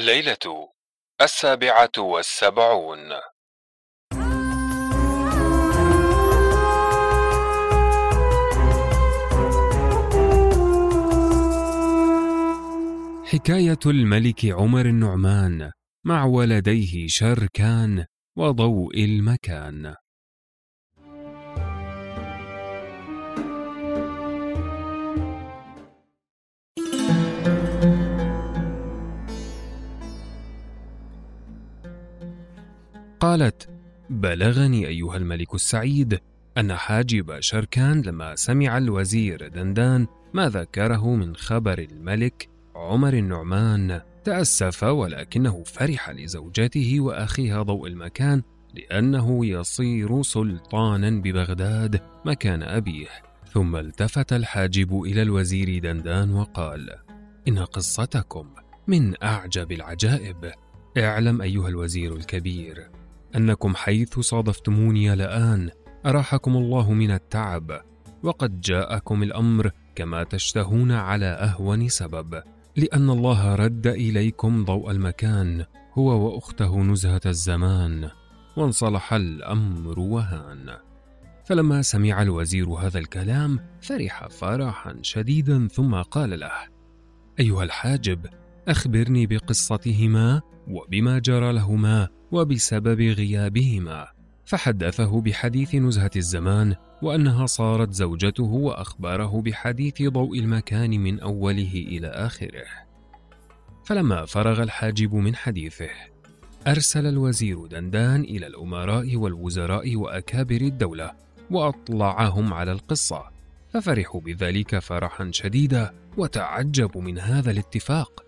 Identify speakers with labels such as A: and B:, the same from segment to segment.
A: الليلة السابعة والسبعون.
B: حكاية الملك عمر النعمان مع ولديه شركان وضوء المكان. قالت بلغني أيها الملك السعيد أن حاجب شركان لما سمع الوزير دندان ما ذكره من خبر الملك عمر النعمان. تأسف ولكنه فرح لزوجته وأخيها ضوء المكان لأنه يصير سلطانا ببغداد مكان أبيه. ثم التفت الحاجب إلى الوزير دندان وقال إن قصتكم من أعجب العجائب. اعلم أيها الوزير الكبير أنكم حيث صادفتموني الان أراحكم الله من التعب وقد جاءكم الأمر كما تشتهون على أهون سبب لأن الله رد إليكم ضوء المكان هو وأخته نزهة الزمان وانصلح الأمر وهان. فلما سمع الوزير هذا الكلام فرح فرحا شديدا ثم قال له أيها الحاجب أخبرني بقصتهما وبما جرى لهما وبسبب غيابهما. فحدثه بحديث نزهة الزمان وأنها صارت زوجته واخبره بحديث ضوء المكان من أوله إلى آخره. فلما فرغ الحاجب من حديثه أرسل الوزير دندان إلى الأمراء والوزراء وأكابر الدولة وأطلعهم على القصة. ففرحوا بذلك فرحا شديدا وتعجبوا من هذا الاتفاق.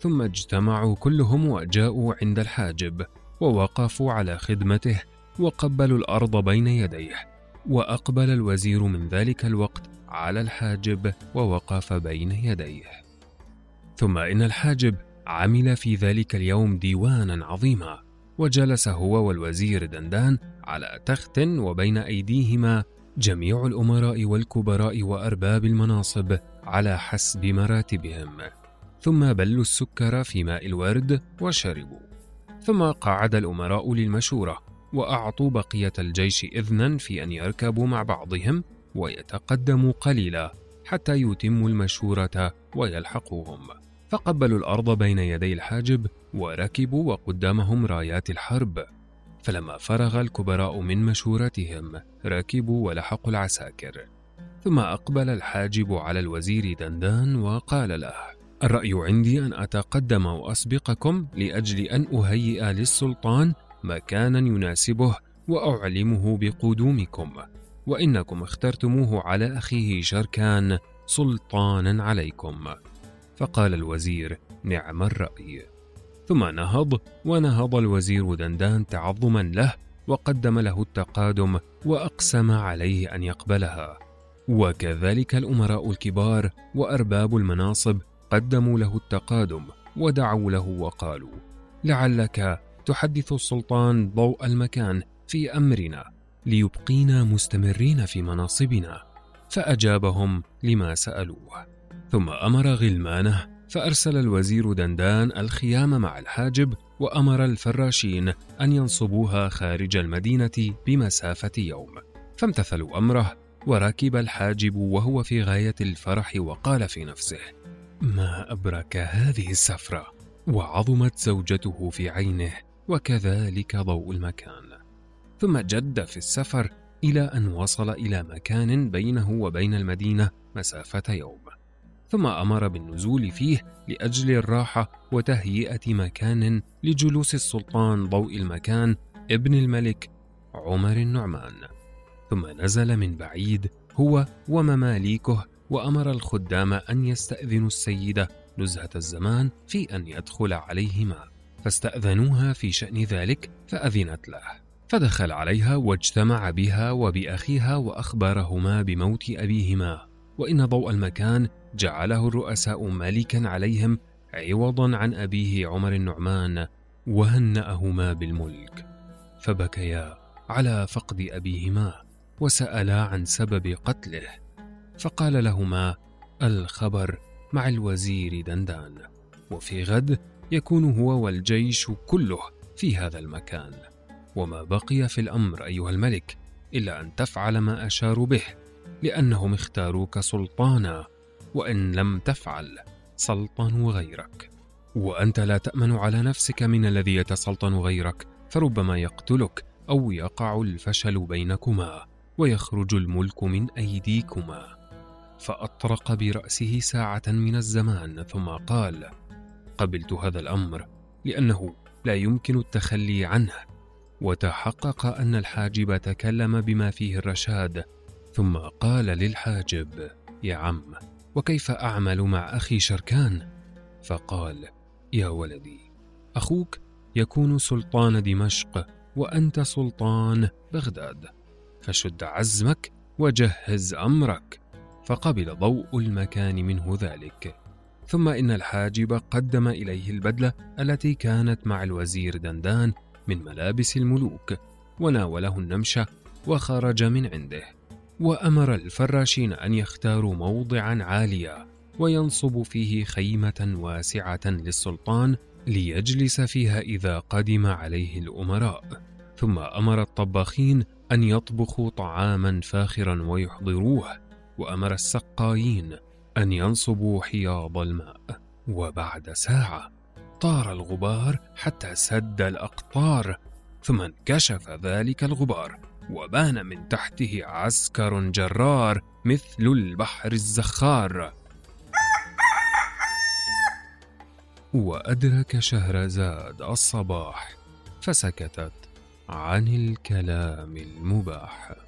B: ثم اجتمعوا كلهم وجاءوا عند الحاجب ووقفوا على خدمته وقبلوا الأرض بين يديه وأقبل الوزير من ذلك الوقت على الحاجب ووقف بين يديه. ثم إن الحاجب عمل في ذلك اليوم ديوانا عظيما وجلس هو والوزير دندان على تخت وبين أيديهما جميع الأمراء والكبراء وأرباب المناصب على حسب مراتبهم. ثم بلوا السكر في ماء الورد وشربوا. ثم قعد الأمراء للمشورة وأعطوا بقية الجيش اذنا في أن يركبوا مع بعضهم ويتقدموا قليلا حتى يتموا المشورة ويلحقوهم. فقبلوا الأرض بين يدي الحاجب وركبوا وقدامهم رايات الحرب. فلما فرغ الكبراء من مشورتهم ركبوا ولحقوا العساكر. ثم أقبل الحاجب على الوزير دندان وقال له الرأي عندي أن أتقدم وأسبقكم لأجل أن أهيئ للسلطان مكانا يناسبه وأعلمه بقدومكم وإنكم اخترتموه على أخيه شركان سلطانا عليكم فقال الوزير نعم الرأي. ثم نهض ونهض الوزير دندان تعظما له وقدم له التقادم وأقسم عليه أن يقبلها. وكذلك الأمراء الكبار وأرباب المناصب قدموا له التقادم ودعوا له وقالوا لعلك تحدث السلطان ضوء المكان في أمرنا ليبقينا مستمرين في مناصبنا. فأجابهم لما سألوه. ثم أمر غلمانه فأرسل الوزير دندان الخيام مع الحاجب وأمر الفراشين أن ينصبوها خارج المدينة بمسافة يوم. فامتثلوا أمره وركب الحاجب وهو في غاية الفرح وقال في نفسه ما أبرك هذه السفرة؟ وعظمت زوجته في عينه وكذلك ضوء المكان. ثم جد في السفر إلى أن وصل إلى مكان بينه وبين المدينة مسافة يوم. ثم أمر بالنزول فيه لأجل الراحة وتهيئة مكان لجلوس السلطان ضوء المكان ابن الملك عمر النعمان. ثم نزل من بعيد هو ومماليكه وأمر الخدام أن يستأذنوا السيدة نزهة الزمان في أن يدخل عليهما. فاستأذنوها في شأن ذلك فأذنت له. فدخل عليها واجتمع بها وبأخيها وأخبرهما بموت أبيهما. وإن ضوء المكان جعله الرؤساء مالكا عليهم عوضا عن أبيه عمر النعمان وهنأهما بالملك. فبكيا على فقد أبيهما وسألا عن سبب قتله. فقال لهما الخبر مع الوزير دندان وفي غد يكون هو والجيش كله في هذا المكان وما بقي في الأمر أيها الملك إلا أن تفعل ما أشار به لأنهم اختاروك سلطانا وإن لم تفعل سلطنوا غيرك. وأنت لا تأمن على نفسك من الذي يتسلطن غيرك فربما يقتلك أو يقع الفشل بينكما ويخرج الملك من أيديكما. فأطرق برأسه ساعة من الزمان ثم قال قبلت هذا الأمر لأنه لا يمكن التخلي عنه وتحقق أن الحاجب تكلم بما فيه الرشاد ثم قال للحاجب يا عم وكيف أعمل مع أخي شركان؟ فقال يا ولدي أخوك يكون سلطان دمشق وأنت سلطان بغداد فشد عزمك وجهز أمرك. فقبل ضوء المكان منه ذلك. ثم إن الحاجب قدم إليه البدلة التي كانت مع الوزير دندان من ملابس الملوك وناوله النمشة وخرج من عنده وأمر الفراشين أن يختاروا موضعا عاليا وينصب فيه خيمة واسعة للسلطان ليجلس فيها إذا قدم عليه الأمراء. ثم أمر الطباخين أن يطبخوا طعاما فاخرا ويحضروه. وأمر السقايين أن ينصبوا حياض الماء. وبعد ساعة طار الغبار حتى سد الأقطار ثم انكشف ذلك الغبار وبان من تحته عسكر جرار مثل البحر الزخار. وأدرك شهرزاد الصباح فسكتت عن الكلام المباح.